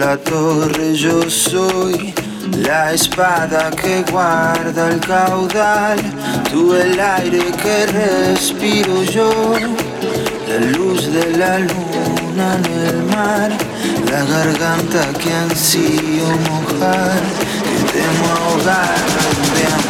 la torre, yo soy la espada que guarda el caudal, tú el aire que respiro yo, la luz de la luna en el mar, la garganta que ansío mojar, que temo ahogar de.